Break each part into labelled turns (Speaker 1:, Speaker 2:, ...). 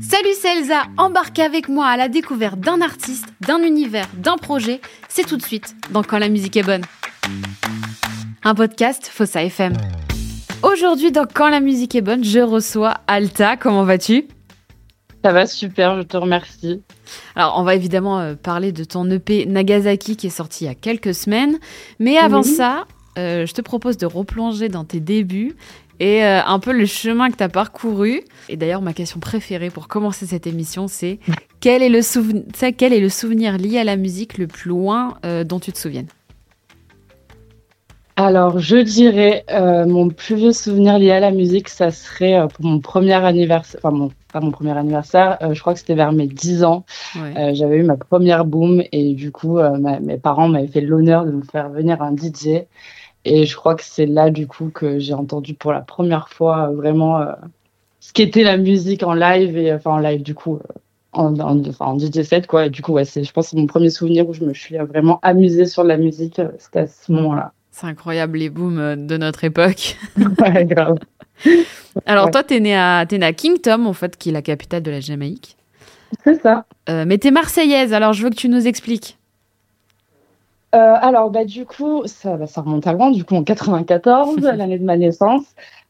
Speaker 1: Salut, c'est Elsa. Embarquez avec moi à la découverte d'un artiste, d'un univers, d'un projet. C'est tout de suite dans Quand la musique est bonne. Un podcast Fossa FM. Aujourd'hui, dans Quand la musique est bonne, je reçois Alta. Comment vas-tu?
Speaker 2: Ça va super, je te remercie.
Speaker 1: Alors, on va évidemment euh, parler de ton EP Nagasaki qui est sorti il y a quelques semaines. Mais avant ça, euh, je te propose de replonger dans tes débuts et euh, un peu le chemin que tu as parcouru. Et d'ailleurs, ma question préférée pour commencer cette émission, c'est quel, est le quel est le souvenir lié à la musique le plus loin dont tu te souviennes?
Speaker 2: Alors, je dirais, euh, mon plus vieux souvenir lié à la musique, ça serait euh, pour mon premier anniversaire, enfin, mon, pas mon premier anniversaire, euh, je crois que c'était vers mes 10 ans. J'avais eu ma première boom et du coup, mes parents m'avaient fait l'honneur de me faire venir un DJ. Et je crois que c'est là, du coup, que j'ai entendu pour la première fois vraiment ce qu'était la musique en live et enfin en live, du coup. En, en, DJ set quoi et du coup ouais c'est je pense c'est mon premier souvenir où je me suis vraiment amusée sur la musique c'était à ce moment-là
Speaker 1: c'est incroyable les booms euh, de notre époque. ouais, grave. Alors toi, t'es né à es né à Kingdom en fait, qui est la capitale de la Jamaïque.
Speaker 2: C'est ça.
Speaker 1: Euh, mais t'es marseillaise, alors je veux que tu nous expliques.
Speaker 2: Euh, alors bah du coup, ça, bah, ça remonte à loin. Du coup, en 94, l'année de ma naissance,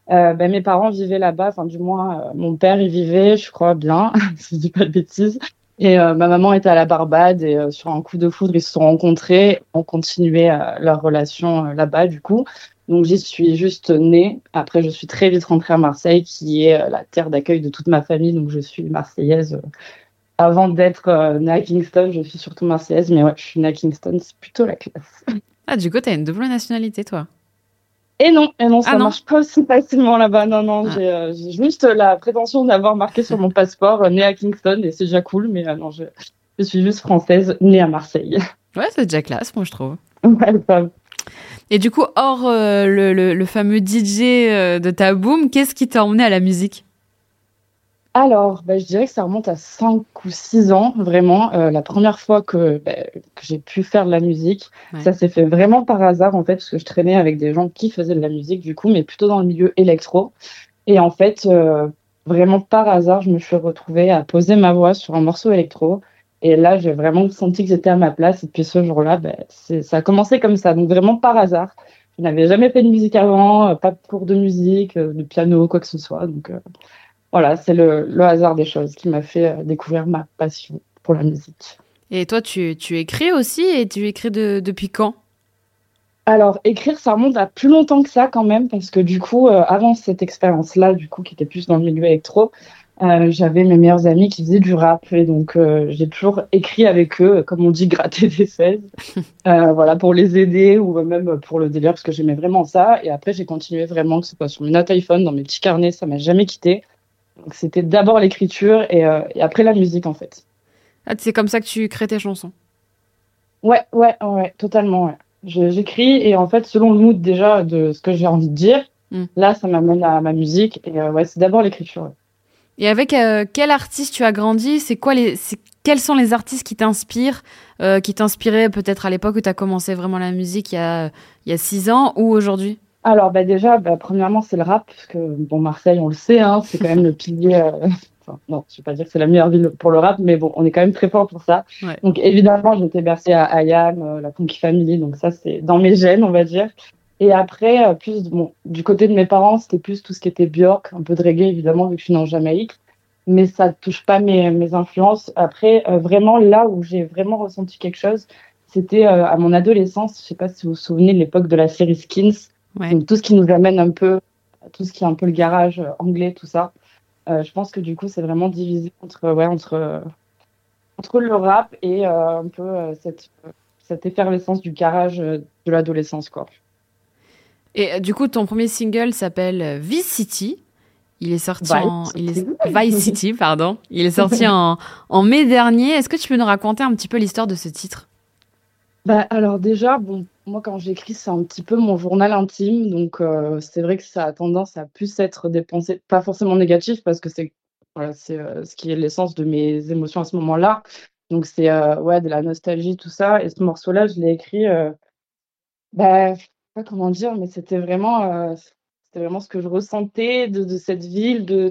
Speaker 2: bah, mes parents vivaient là-bas. Enfin, du moins, mon père y vivait, je crois bien, si je dis pas de bêtises. Et euh, ma maman était à la Barbade et euh, sur un coup de foudre, ils se sont rencontrés, ont continué euh, leur relation là-bas du coup. Donc j'y suis juste née. Après, je suis très vite rentrée à Marseille, qui est la terre d'accueil de toute ma famille. Donc je suis marseillaise. Avant d'être née à Kingston, je suis surtout marseillaise. Mais ouais, je suis née à Kingston, c'est plutôt la classe.
Speaker 1: Ah, du coup, tu as une double nationalité, toi?
Speaker 2: Et non, et non, ça ah marche pas aussi facilement là-bas. Non, non, ah. j'ai juste la prétention d'avoir marqué sur mon passeport né à Kingston et c'est déjà cool, mais non, je, je, suis juste française, née à Marseille.
Speaker 1: Ouais, c'est déjà classe, moi, je trouve. Ouais, Et du coup, hors euh, le, le, le, fameux DJ euh, de ta boom, qu'est-ce qui t'a emmené à la musique?
Speaker 2: Alors, bah, je dirais que ça remonte à 5 ou 6 ans, vraiment. Euh, la première fois que, bah, que j'ai pu faire de la musique, ça s'est fait vraiment par hasard, en fait, parce que je traînais avec des gens qui faisaient de la musique, du coup, mais plutôt dans le milieu électro. Et en fait, euh, vraiment par hasard, je me suis retrouvée à poser ma voix sur un morceau électro. Et là, j'ai vraiment senti que j'étais à ma place. Et puis ce jour-là, bah, ça a commencé comme ça, donc vraiment par hasard. Je n'avais jamais fait de musique avant, euh, pas de cours de musique, de piano, quoi que ce soit. Donc, voilà, c'est le, hasard des choses qui m'a fait euh, découvrir ma passion pour la musique.
Speaker 1: Et toi, tu, tu écris aussi et tu écris depuis quand?
Speaker 2: Alors, écrire, ça remonte à plus longtemps que ça quand même, parce que du coup, euh, avant cette expérience-là, du coup, qui était plus dans le milieu électro, euh, j'avais mes meilleurs amis qui faisaient du rap, et donc j'ai toujours écrit avec eux, comme on dit, gratter des 16, voilà, pour les aider, ou même pour le délire, parce que j'aimais vraiment ça. Et après, j'ai continué vraiment, que ce soit sur mes notes iPhone, dans mes petits carnets, ça m'a jamais quitté. Donc c'était d'abord l'écriture euh, et, après la musique en fait.
Speaker 1: Ah, c'est comme ça que tu crées tes chansons
Speaker 2: Ouais, ouais, ouais, totalement. J'écris et en fait, selon le mood déjà de ce que j'ai envie de dire, hmm. là, ça m'amène à ma musique et euh, ouais, c'est d'abord l'écriture.
Speaker 1: Et avec euh, quel artiste tu as grandi? C'est quoi les, quels sont les artistes qui t'inspirent, qui t'inspiraient peut-être à l'époque où tu as commencé vraiment la musique il y a, il y a six ans ou aujourd'hui?
Speaker 2: Alors bah déjà, bah, premièrement, c'est le rap, parce que bon, Marseille, on le sait, hein, c'est quand même le pilier. Euh, enfin, non, je vais pas dire que c'est la meilleure ville pour le rap, mais bon, on est quand même très fort pour ça. Donc évidemment, j'étais bercée à Ayam, euh, la Funky Family, donc ça c'est dans mes gènes, on va dire. Et après, euh, plus bon, du côté de mes parents, c'était plus tout ce qui était Björk, un peu de reggae évidemment, vu que je suis en Jamaïque. Mais ça touche pas mes, mes influences. Après, vraiment là où j'ai vraiment ressenti quelque chose, c'était à mon adolescence. Je sais pas si vous vous souvenez de l'époque de la série Skins tout ce qui nous amène un peu, tout ce qui est un peu le garage euh, anglais, tout ça. Euh, je pense que du coup, c'est vraiment divisé entre, ouais, entre, entre le rap et euh, un peu cette, cette effervescence du garage de l'adolescence, quoi.
Speaker 1: Et du coup, ton premier single s'appelle Vice City. Il est sorti en il est... Vice City, pardon. Il est sorti en, en mai dernier. Est-ce que tu peux nous raconter un petit peu l'histoire de ce titre?
Speaker 2: Bah, alors déjà, bon, moi quand j'écris, c'est un petit peu mon journal intime, donc euh, c'est vrai que ça a tendance à plus être des pensées, pas forcément négatives, parce que c'est voilà, euh, ce qui est l'essence de mes émotions à ce moment-là. Donc c'est euh, ouais de la nostalgie, tout ça. Et ce morceau-là, je l'ai écrit, bah, je sais pas comment dire, mais c'était vraiment C'était vraiment ce que je ressentais de, cette ville, de,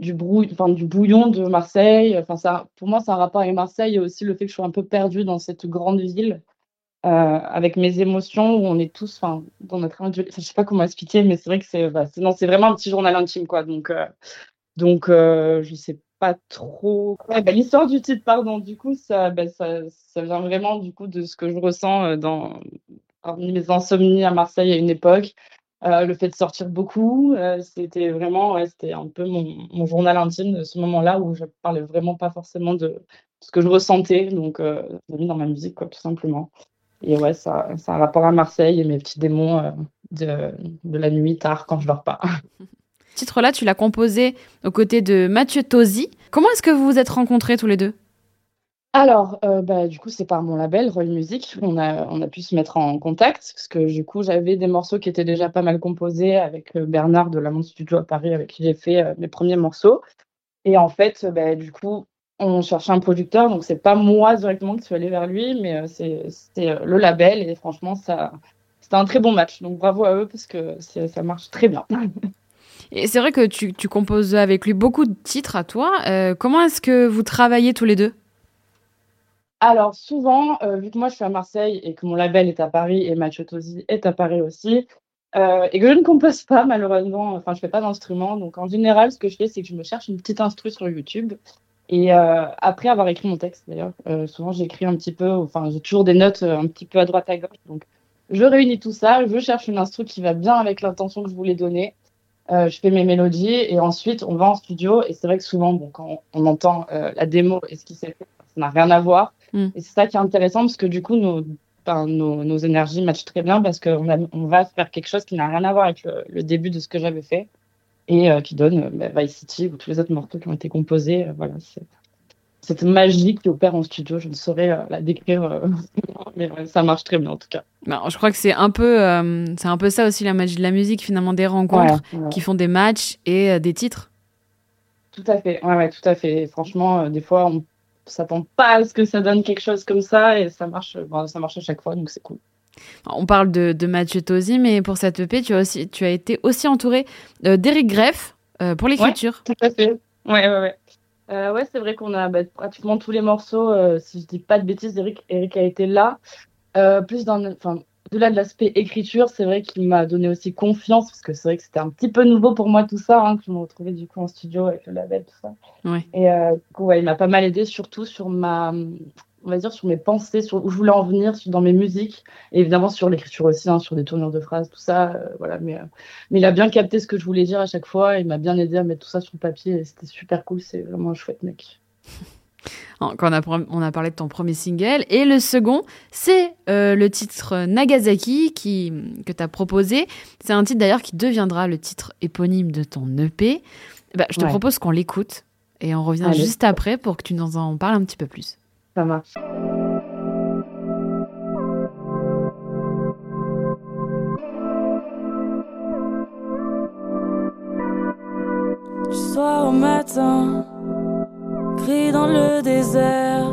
Speaker 2: du, du bouillon de Marseille. Ça, pour moi, c'est un rapport avec Marseille et aussi le fait que je sois un peu perdue dans cette grande ville. Euh, avec mes émotions où on est tous enfin dans notre enfin, je sais pas comment expliquer mais c'est vrai que c'est bah, vraiment un petit journal intime quoi. Donc euh, donc euh, je sais pas trop. Bah, l'histoire du titre pardon. Du coup ça, bah, ça ça vient vraiment du coup de ce que je ressens euh, dans parmi mes insomnies à Marseille à une époque. Le fait de sortir beaucoup, c'était vraiment, ouais, c'était un peu mon, journal intime de ce moment-là où je parlais vraiment pas forcément de, ce que je ressentais, donc mis dans ma musique, quoi, tout simplement. Et ouais, ça, ça a un rapport à Marseille et mes petits démons euh, de, de, la nuit tard quand je dors pas.
Speaker 1: Ce titre-là, tu l'as composé aux côtés de Mathieu Tosi. Comment est-ce que vous vous êtes rencontrés tous les deux?
Speaker 2: Alors, euh, bah, du coup, c'est par mon label, Roy Music, on a, on a pu se mettre en contact, parce que du coup, j'avais des morceaux qui étaient déjà pas mal composés avec euh, Bernard de la Monde Studio à Paris, avec qui j'ai fait euh, mes premiers morceaux. Et en fait, bah, du coup, on cherchait un producteur, donc c'est pas moi directement qui suis allée vers lui, mais euh, c'est euh, le label, et franchement, ça, c'était un très bon match. Donc bravo à eux, parce que ça marche très bien.
Speaker 1: Et c'est vrai que tu, tu, composes avec lui beaucoup de titres à toi. Euh, comment est-ce que vous travaillez tous les deux?
Speaker 2: Alors souvent, euh, vu que moi je suis à Marseille et que mon label est à Paris et Mathieu Tosi est à Paris aussi, euh, et que je ne compose pas malheureusement, enfin je fais pas d'instrument, donc en général ce que je fais c'est que je me cherche une petite instru sur YouTube et euh, après avoir écrit mon texte d'ailleurs, euh, souvent j'écris un petit peu, enfin j'ai toujours des notes euh, un petit peu à droite à gauche, donc je réunis tout ça, je cherche une instru qui va bien avec l'intention que je voulais donner. Euh, je fais mes mélodies et ensuite on va en studio et c'est vrai que souvent bon, quand on entend la démo et ce qui s'est fait, ça n'a rien à voir. Mm. Et c'est ça qui est intéressant parce que du coup, nos, ben, nos, nos, énergies matchent très bien parce qu'on on va faire quelque chose qui n'a rien à voir avec le, le début de ce que j'avais fait et euh, qui donne euh, Vice City ou tous les autres morceaux qui ont été composés. Euh, voilà, c'est cette magie qui opère en studio. Je ne saurais euh, la décrire, euh, mais ouais, ça marche très bien en tout cas.
Speaker 1: Ben, je crois que c'est un peu, euh, c'est un peu ça aussi la magie de la musique, finalement des rencontres ouais, ouais. qui font des matchs et des titres.
Speaker 2: Tout à fait, ouais, ouais, tout à fait. Et franchement, des fois, on s'attend pas à ce que ça donne quelque chose comme ça et ça marche, bon, ça marche à chaque fois, donc c'est cool.
Speaker 1: On parle de, de Mathieu Tosi, mais pour cette EP, tu as, aussi, tu as été aussi entouré euh, d'Eric Greff euh, pour l'écriture.
Speaker 2: Ouais, tout à fait. Ouais, ouais, ouais. Euh, ouais, c'est vrai qu'on a bah, pratiquement tous les morceaux, euh, si je dis pas de bêtises, Eric, Eric a été là. Euh, plus dans, enfin, au-delà de l'aspect écriture, c'est vrai qu'il m'a donné aussi confiance parce que c'est vrai que c'était un petit peu nouveau pour moi tout ça, hein, que je me retrouvais du coup en studio avec le label tout ça.
Speaker 1: Ouais.
Speaker 2: Et du coup, ouais, il m'a pas mal aidé, surtout sur ma, on va dire sur mes pensées, sur où je voulais en venir, sur, dans mes musiques, et évidemment sur l'écriture aussi, hein, sur des tournures de phrases, tout ça, euh, voilà. Mais, euh, mais il a bien capté ce que je voulais dire à chaque fois, il m'a bien aidé à mettre tout ça sur le papier, et c'était super cool, c'est vraiment un chouette mec.
Speaker 1: Quand on a, on a parlé de ton premier single. Et le second, c'est euh, le titre Nagasaki qui, que tu as proposé. C'est un titre d'ailleurs qui deviendra le titre éponyme de ton EP. Bah, je te ouais. propose qu'on l'écoute et on revient Allez. juste après pour que tu nous en parles un petit peu plus.
Speaker 2: Ça marche.
Speaker 3: Du soir au matin Gris dans le désert,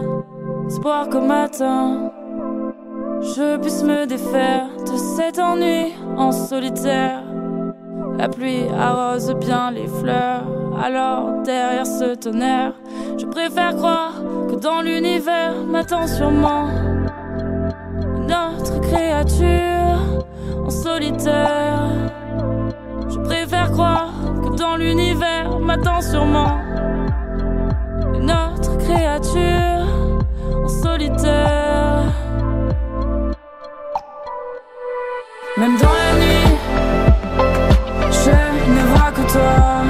Speaker 3: espoir qu'au matin je puisse me défaire de cet ennui en solitaire. La pluie arrose bien les fleurs, alors derrière ce tonnerre, je préfère croire que dans l'univers m'attend sûrement notre créature en solitaire. Je préfère croire que dans l'univers m'attend sûrement notre créature en solitaire. Même dans la nuit, je ne vois que toi,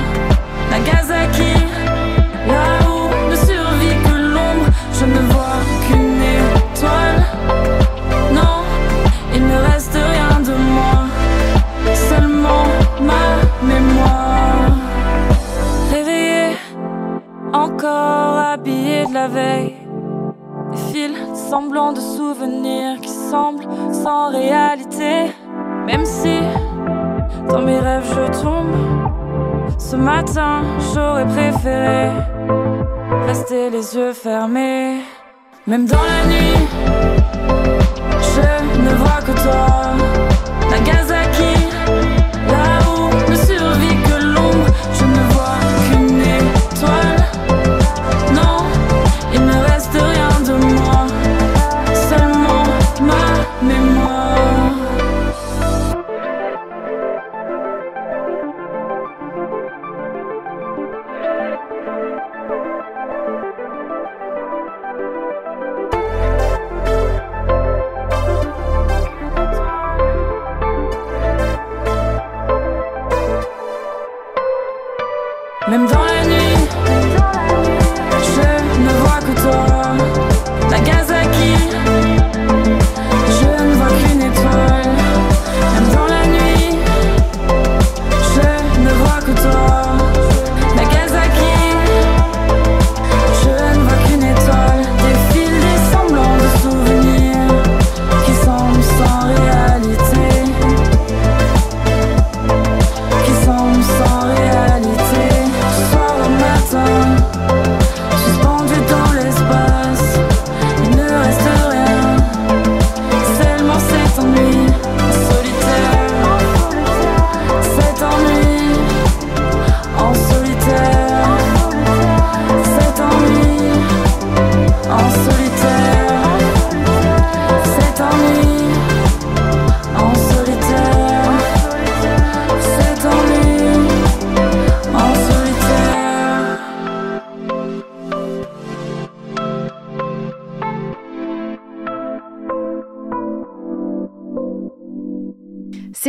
Speaker 3: encore habillé de la veille. Des fils semblants de souvenirs qui semblent sans réalité. Même si dans mes rêves je tombe, ce matin j'aurais préféré rester les yeux fermés. Même dans la nuit, je ne vois que toi. Nagasaki, là où me survit que l'ombre, je ne vois qu'une étoile.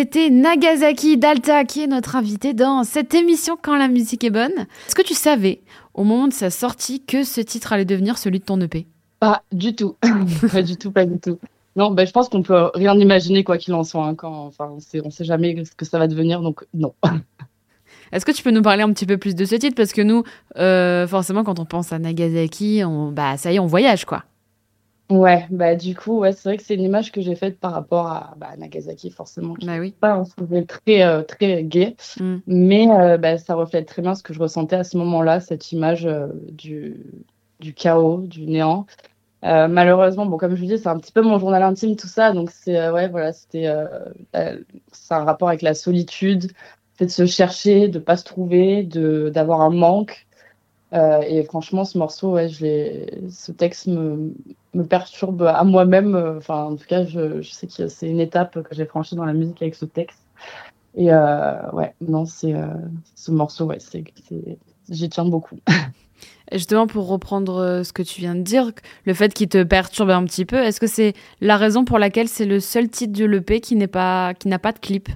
Speaker 1: C'était Nagasaki Dalta qui est notre invité dans cette émission Quand la musique est bonne. Est-ce que tu savais, au moment de sa sortie, que ce titre allait devenir celui de ton EP
Speaker 2: Pas du tout. pas du tout, pas du tout. Non, ben, je pense qu'on peut rien imaginer quoi qu'il en soit. hein, quand, enfin, on sait, on sait jamais ce que ça va devenir, donc non.
Speaker 1: Est-ce que tu peux nous parler un petit peu plus de ce titre? Parce que nous, euh, forcément, quand on pense à Nagasaki, on, bah, ça y est, on voyage, quoi.
Speaker 2: Ouais, bah du coup, ouais, c'est vrai que c'est une image que j'ai faite par rapport à bah, Nagasaki, forcément, qui
Speaker 1: Bah oui.
Speaker 2: pas un sujet très, euh, très gai,
Speaker 1: Mm.
Speaker 2: mais euh, bah, ça reflète très bien ce que je ressentais à ce moment-là, cette image euh, du, du chaos, du néant. Malheureusement, bon, comme je vous dis, c'est un petit peu mon journal intime, tout ça, donc c'est, ouais, voilà, c'était, c'est un rapport avec la solitude, fait de se chercher, de pas se trouver, de d'avoir un manque. Euh, et franchement, ce morceau, ouais, je ce texte me, me perturbe à moi-même. Enfin, en tout cas, je, sais que c'est une étape que j'ai franchie dans la musique avec ce texte. Et euh, ouais, non, c'est euh, ce morceau, ouais, c'est, j'y tiens beaucoup.
Speaker 1: Justement, pour reprendre euh, ce que tu viens de dire, le fait qu'il te perturbe un petit peu, est-ce que c'est la raison pour laquelle c'est le seul titre de l'EP qui n'est pas, qui n'a pas de clip?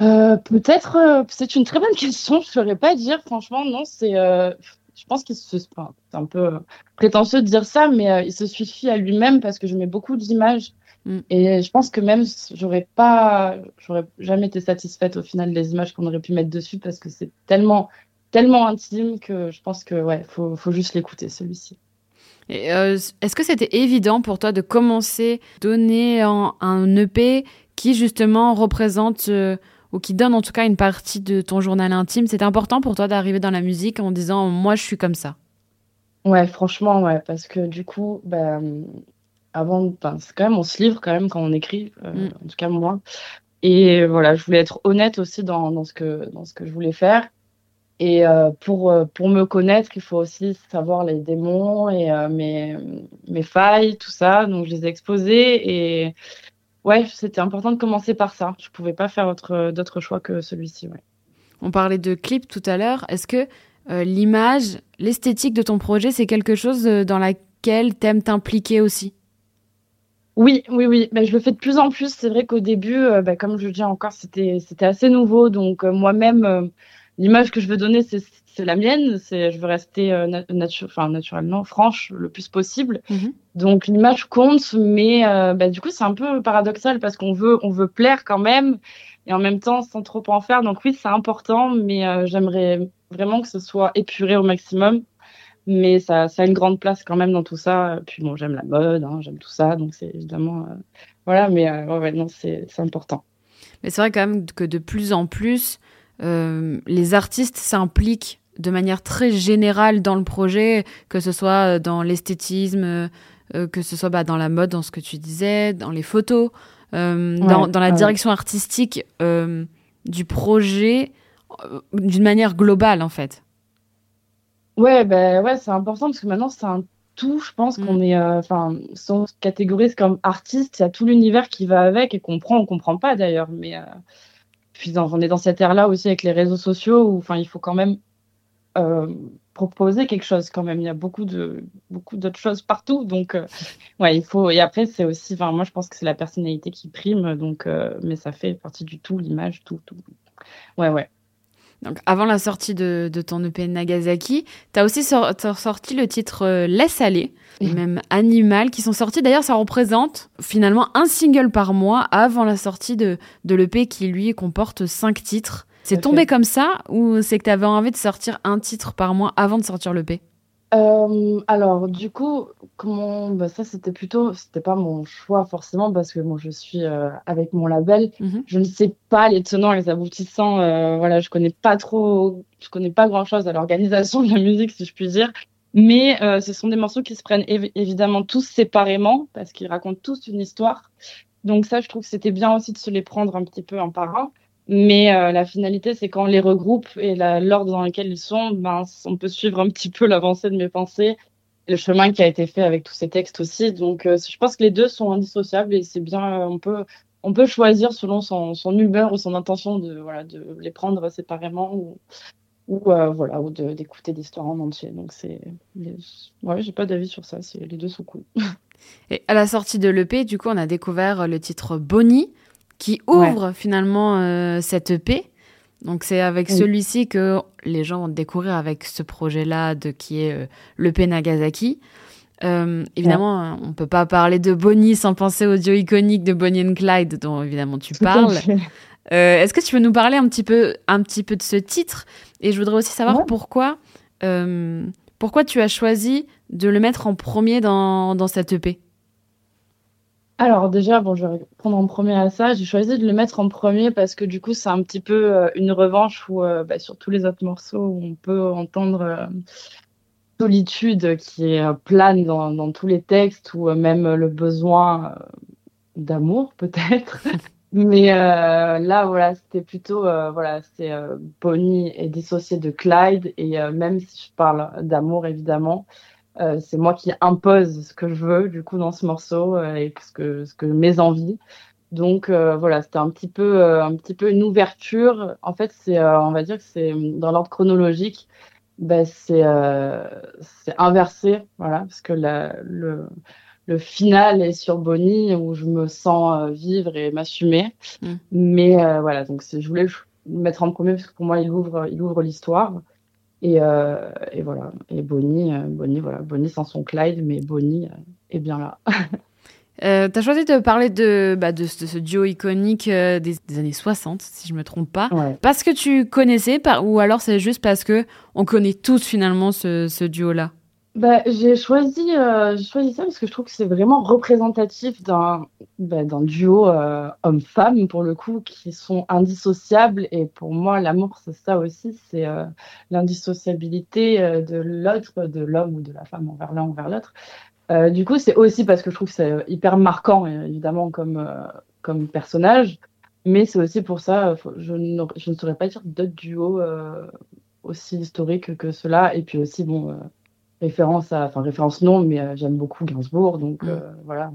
Speaker 2: Euh, peut-être, euh, c'est une très bonne question. Je saurais pas dire. Franchement, non, c'est. euh, je pense qu'il se, enfin, c'est un peu euh, prétentieux de dire ça, mais il se suffit à lui-même parce que je mets beaucoup d'images
Speaker 1: Mm.
Speaker 2: et je pense que même j'aurais pas, j'aurais jamais été satisfaite au final des images qu'on aurait pu mettre dessus parce que c'est tellement, tellement intime que je pense que ouais, faut, faut juste l'écouter celui-ci.
Speaker 1: Est-ce que c'était évident pour toi de commencer, donner un, un EP qui justement représente ou qui donne en tout cas une partie de ton journal intime C'était important pour toi d'arriver dans la musique en disant moi je suis comme ça.
Speaker 2: Ouais, franchement, ouais, parce que du coup, ben, avant, ben, c'est quand même, on se livre quand même quand on écrit, euh,
Speaker 1: Mm.
Speaker 2: en tout cas moi. Et voilà, je voulais être honnête aussi dans, dans ce que, dans ce que je voulais faire. Et euh, pour, euh, pour me connaître, il faut aussi savoir les démons et euh, mes, mes failles, tout ça. Donc, je les ai exposés. Et ouais, c'était important de commencer par ça. Je pouvais pas faire autre, d'autre choix que celui-ci. Ouais.
Speaker 1: On parlait de clip tout à l'heure. Est-ce que euh, l'image, l'esthétique de ton projet, c'est quelque chose euh, dans laquelle t'aimes t'impliquer aussi?
Speaker 2: Oui, oui, oui. Ben, je le fais de plus en plus. C'est vrai qu'au début, euh, ben, comme je le dis encore, c'était, c'était assez nouveau. Donc, euh, moi-même, euh, l'image que je veux donner, c'est, la mienne. C'est, je veux rester euh, natu- enfin, naturellement franche le plus possible.
Speaker 1: Mhm.
Speaker 2: Donc, l'image compte, mais euh, ben, du coup, c'est un peu paradoxal parce qu'on veut, on veut plaire quand même et en même temps sans trop en faire. Donc, oui, c'est important, mais euh, j'aimerais vraiment que ce soit épuré au maximum. Mais ça, ça a une grande place quand même dans tout ça. Puis bon, j'aime la mode, hein, j'aime tout ça, donc c'est évidemment euh, voilà. Mais ouais, ouais, non, c'est c'est important.
Speaker 1: Mais c'est vrai quand même que de plus en plus, euh, les artistes s'impliquent de manière très générale dans le projet, que ce soit dans l'esthétisme, euh, euh, que ce soit bah, dans la mode, dans ce que tu disais, dans les photos, euh, dans, la
Speaker 2: ouais.
Speaker 1: direction artistique euh, du projet euh, d'une manière globale en fait.
Speaker 2: Ouais, ben ouais, c'est important parce que maintenant c'est un tout. Je pense
Speaker 1: Mm.
Speaker 2: qu'on est, euh, enfin, si on se catégorise comme artiste, il y a tout l'univers qui va avec et qu'on prend, on comprend pas d'ailleurs. Mais euh, puis on est dans cette ère-là aussi avec les réseaux sociaux où, enfin, il faut quand même euh, proposer quelque chose quand même. Il y a beaucoup de beaucoup d'autres choses partout, donc euh, ouais, il faut. Et après, c'est aussi, enfin, moi je pense que c'est la personnalité qui prime, donc, euh, mais ça fait partie du tout, l'image, tout, tout. Ouais, ouais.
Speaker 1: Donc, avant la sortie de, ton EP Nagasaki, tu as aussi sorti le titre euh, Laisse aller, et même Animal, qui sont sortis. D'ailleurs, ça représente finalement un single par mois avant la sortie de, de l'EP qui, lui, comporte cinq titres. C'est tombé comme ça ou c'est que tu avais envie de sortir un titre par mois avant de sortir l'EP
Speaker 2: euh, alors, du coup, comment bah, ça c'était plutôt, c'était pas mon choix forcément parce que bon, je suis euh, avec mon label, mhm. je ne sais pas les tenants et les aboutissants, euh, voilà, je connais pas trop, je connais pas grand chose à l'organisation de la musique si je puis dire, mais euh, ce sont des morceaux qui se prennent évidemment tous séparément parce qu'ils racontent tous une histoire. Donc ça, je trouve que c'était bien aussi de se les prendre un petit peu en par un. Mais euh, la finalité, c'est quand on les regroupe et l'ordre dans lequel ils sont, ben, on peut suivre un petit peu l'avancée de mes pensées, le chemin qui a été fait avec tous ces textes aussi. Donc, euh, je pense que les deux sont indissociables et c'est bien, euh, on peut, on peut choisir selon son, son humeur ou son intention de, voilà, de les prendre séparément ou, ou voilà, ou d'écouter l'histoire en entier. Donc, c'est, ouais, j'ai pas d'avis sur ça. Les deux sont cool.
Speaker 1: Et à la sortie de l'EP, du coup, on a découvert le titre Bonnie qui ouvre finalement euh, cette EP. Donc c'est avec celui-ci que les gens vont découvrir avec ce projet-là de qui est euh, l'EP Nagasaki. Euh, évidemment, on peut pas parler de Bonnie sans penser au duo iconique de Bonnie and Clyde, dont évidemment tu parles. Est-ce que tu veux nous parler un petit peu, un petit peu de ce titre? Et je voudrais aussi savoir pourquoi, pourquoi tu as choisi de le mettre en premier dans, dans cette EP.
Speaker 2: Alors déjà, bon, je vais répondre en premier à ça. J'ai choisi de le mettre en premier parce que du coup, c'est un petit peu euh, une revanche où, euh, bah, sur tous les autres morceaux, où on peut entendre euh, solitude qui est plane dans, dans, tous les textes ou même le besoin d'amour peut-être. Mais là, voilà, c'était plutôt, voilà, c'est Bonnie est dissociée de Clyde et même si je parle d'amour évidemment, euh, c'est moi qui impose ce que je veux du coup dans ce morceau euh, et ce que, ce que mes envies. Donc euh, voilà, c'était un petit peu un petit peu une ouverture. En fait, c'est on va dire que c'est dans l'ordre chronologique, ben, c'est c'est inversé, voilà, parce que la, le le final est sur Bonnie où je me sens vivre et m'assumer. Mm. Mais voilà, donc je voulais le mettre en premier parce que pour moi il ouvre il ouvre l'histoire. Et, euh, et, voilà. Et Bonnie, euh, Bonnie, voilà. Bonnie sans son Clyde, mais Bonnie euh, est bien là.
Speaker 1: Euh, tu as choisi de parler de, bah, de, ce duo iconique des, années 60, si je me trompe pas. Parce que tu connaissais, ou alors c'est juste parce que on connaît tous finalement ce, ce duo-là?
Speaker 2: Bah, j'ai choisi, euh, choisi ça parce que je trouve que c'est vraiment représentatif d'un bah, duo euh, homme-femme, pour le coup, qui sont indissociables. Et pour moi, l'amour, c'est ça aussi, c'est euh, l'indissociabilité de l'autre, de l'homme ou de la femme envers l'un envers l'autre. Du coup, c'est aussi parce que je trouve que c'est hyper marquant, évidemment, comme, comme personnage. Mais c'est aussi pour ça, je, ne, je ne saurais pas dire d'autres duos aussi historiques que cela. Et puis aussi, bon référence à, enfin référence non, mais euh, j'aime beaucoup Gainsbourg, donc mm. euh, voilà.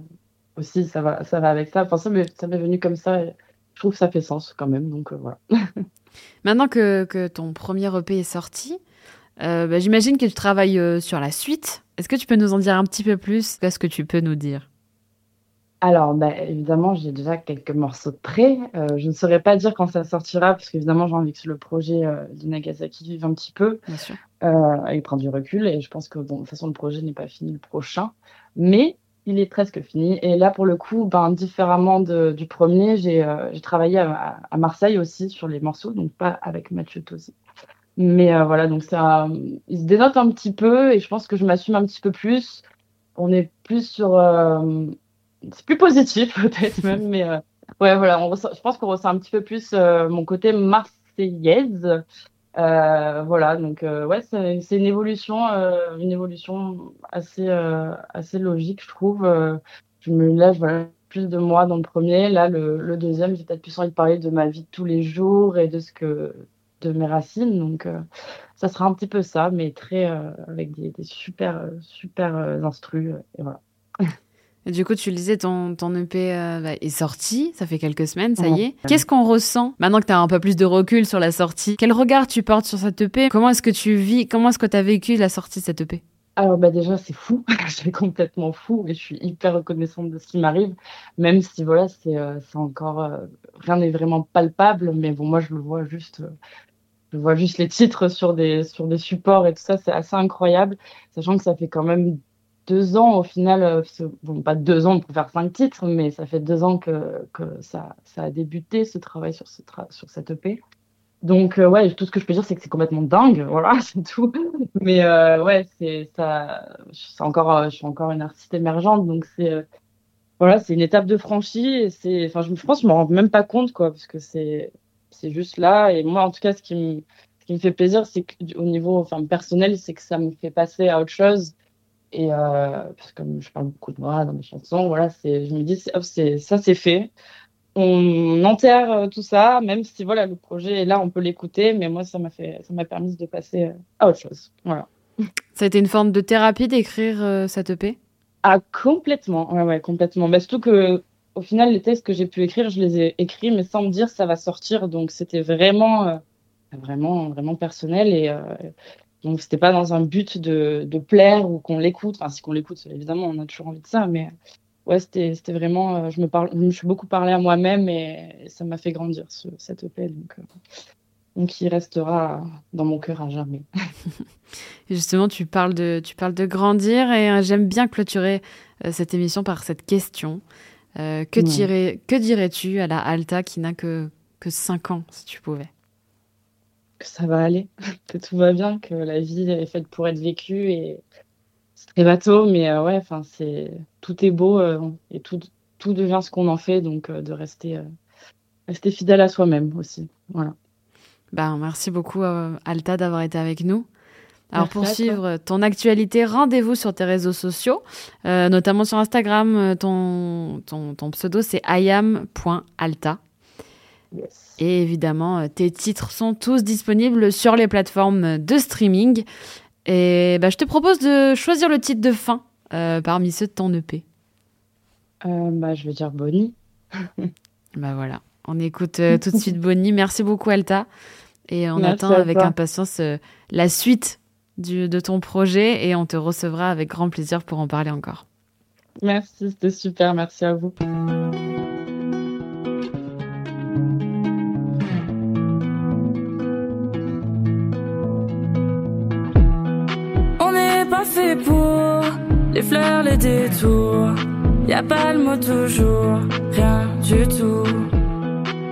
Speaker 2: Aussi, ça va, ça va avec ça. Enfin, ça m'est venu comme ça. Et je trouve que ça fait sens quand même, donc euh, voilà.
Speaker 1: Maintenant que, que, ton premier EP est sorti, bah, j'imagine que tu travailles sur la suite. Est-ce que tu peux nous en dire un petit peu plus? Qu'est-ce que tu peux nous dire?
Speaker 2: Alors, bah, évidemment, j'ai déjà quelques morceaux de prêt. Euh, je ne saurais pas dire quand ça sortira, parce qu'évidemment, j'ai envie que le projet euh, de Nagasaki vive un petit peu. Bien sûr. Euh, il prend du recul, et je pense que, bon, de toute façon, le projet n'est pas fini le prochain. Mais il est presque fini. Et là, pour le coup, ben, différemment du premier, j'ai euh, travaillé à, à, Marseille aussi sur les morceaux, donc pas avec Mathieu Tosi. Mais euh, voilà, donc ça, il se dénote un petit peu, et je pense que je m'assume un petit peu plus. On est plus sur c'est plus positif peut-être même, mais euh, ouais, voilà, je pense qu'on ressent un petit peu plus euh, mon côté marseillaise. Euh, voilà, donc ouais, c'est une évolution, une évolution assez assez logique, je trouve. je me lève plus de moi dans le premier. Là, le, deuxième, j'ai peut-être plus envie de parler de ma vie de tous les jours et de ce que de mes racines. Donc, ça sera un petit peu ça, mais très avec des, super super instrus. Et
Speaker 1: du coup, tu le disais, ton, ton EP euh, bah, est sorti, ça fait quelques semaines, ça y est. Qu'est-ce qu'on ressent maintenant que tu as un peu plus de recul sur la sortie? Quel regard tu portes sur cette EP Comment est-ce que tu vis Comment est-ce que tu as vécu la sortie de cette EP
Speaker 2: alors bah déjà c'est fou, c'est complètement fou et je suis hyper reconnaissante de ce qui m'arrive, même si voilà c'est euh, encore euh, rien n'est vraiment palpable, mais bon moi je le vois juste je vois juste les titres sur des, sur des supports et tout ça, c'est assez incroyable, sachant que ça fait quand même deux ans au final, bon, pas deux ans pour faire cinq titres, mais ça fait deux ans que, ça, a débuté ce travail sur, ce sur cette EP. Donc ouais, tout ce que je peux dire, c'est que c'est complètement dingue, voilà, c'est tout. Mais ouais, c'est ça, encore, je suis encore une artiste émergente, donc c'est voilà, c'est une étape de franchie et c'est, enfin, je, pense que je me rends même pas compte, quoi, parce que c'est, c'est juste là. Et moi, en tout cas, ce qui me, ce qui me fait plaisir, c'est qu'au niveau, enfin, personnel, c'est que ça me fait passer à autre chose. Et euh, parce que comme je parle beaucoup de moi dans mes chansons, voilà, c'est, je me dis, ça, c'est fait. On enterre euh, tout ça, même si voilà, le projet est là, on peut l'écouter. Mais moi, ça m'a fait, ça m'a permis de passer euh, à autre chose. Voilà.
Speaker 1: Ça a été une forme de thérapie d'écrire cette EP
Speaker 2: ah, complètement. Ouais, ouais, complètement. Mais surtout que, au final, les textes que j'ai pu écrire, je les ai écrits, mais sans me dire ça va sortir. Donc, c'était vraiment, euh, vraiment, vraiment personnel. Et euh, donc, c'était pas dans un but de, de plaire ou qu'on l'écoute. Enfin, si qu'on l'écoute, évidemment, on a toujours envie de ça. Mais ouais, c'était, vraiment, euh, je me parle, je me suis beaucoup parlé à moi-même et, ça m'a fait grandir ce, cette EP. Donc, euh, donc il restera dans mon cœur à jamais.
Speaker 1: Justement, tu parles de, tu parles de grandir et euh, j'aime bien clôturer cette émission par cette question. Euh, que, que dirais-tu à la Alta qui n'a que, que 5 ans, si tu pouvais?
Speaker 2: Que ça va aller, que tout va bien, que la vie est faite pour être vécue et c'est très bateau, mais ouais, enfin c'est tout est beau et tout, tout devient ce qu'on en fait, donc de rester, rester fidèle à soi-même aussi. Voilà.
Speaker 1: Ben, merci beaucoup, euh, Alta, d'avoir été avec nous. Alors, pour suivre ton actualité, rendez-vous sur tes réseaux sociaux, euh, notamment sur Instagram. Euh, ton, ton, ton pseudo, c'est ayam.alta. Yes. Et évidemment, tes titres sont tous disponibles sur les plateformes de streaming. Et bah, je te propose de choisir le titre de fin parmi ceux de ton EP.
Speaker 2: bah, je vais dire Bonnie.
Speaker 1: bah voilà, on écoute tout de suite Bonnie. Merci beaucoup, Alta. Et on attend avec impatience euh, la suite du, de ton projet et on te recevra avec grand plaisir pour en parler encore.
Speaker 2: Merci, c'était super. Merci à vous.
Speaker 3: fait pour les fleurs, les détours. Y a pas le mot toujours, rien du tout.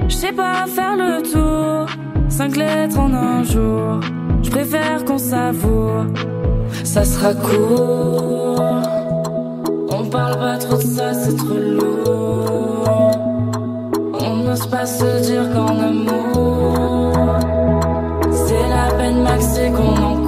Speaker 3: Je sais pas faire le tour, cinq lettres en un jour. Je préfère qu'on savoure. Ça sera court. On parle pas trop de ça, c'est trop lourd. On n'ose pas se dire qu'en amour, c'est la peine maxée qu'on encourt.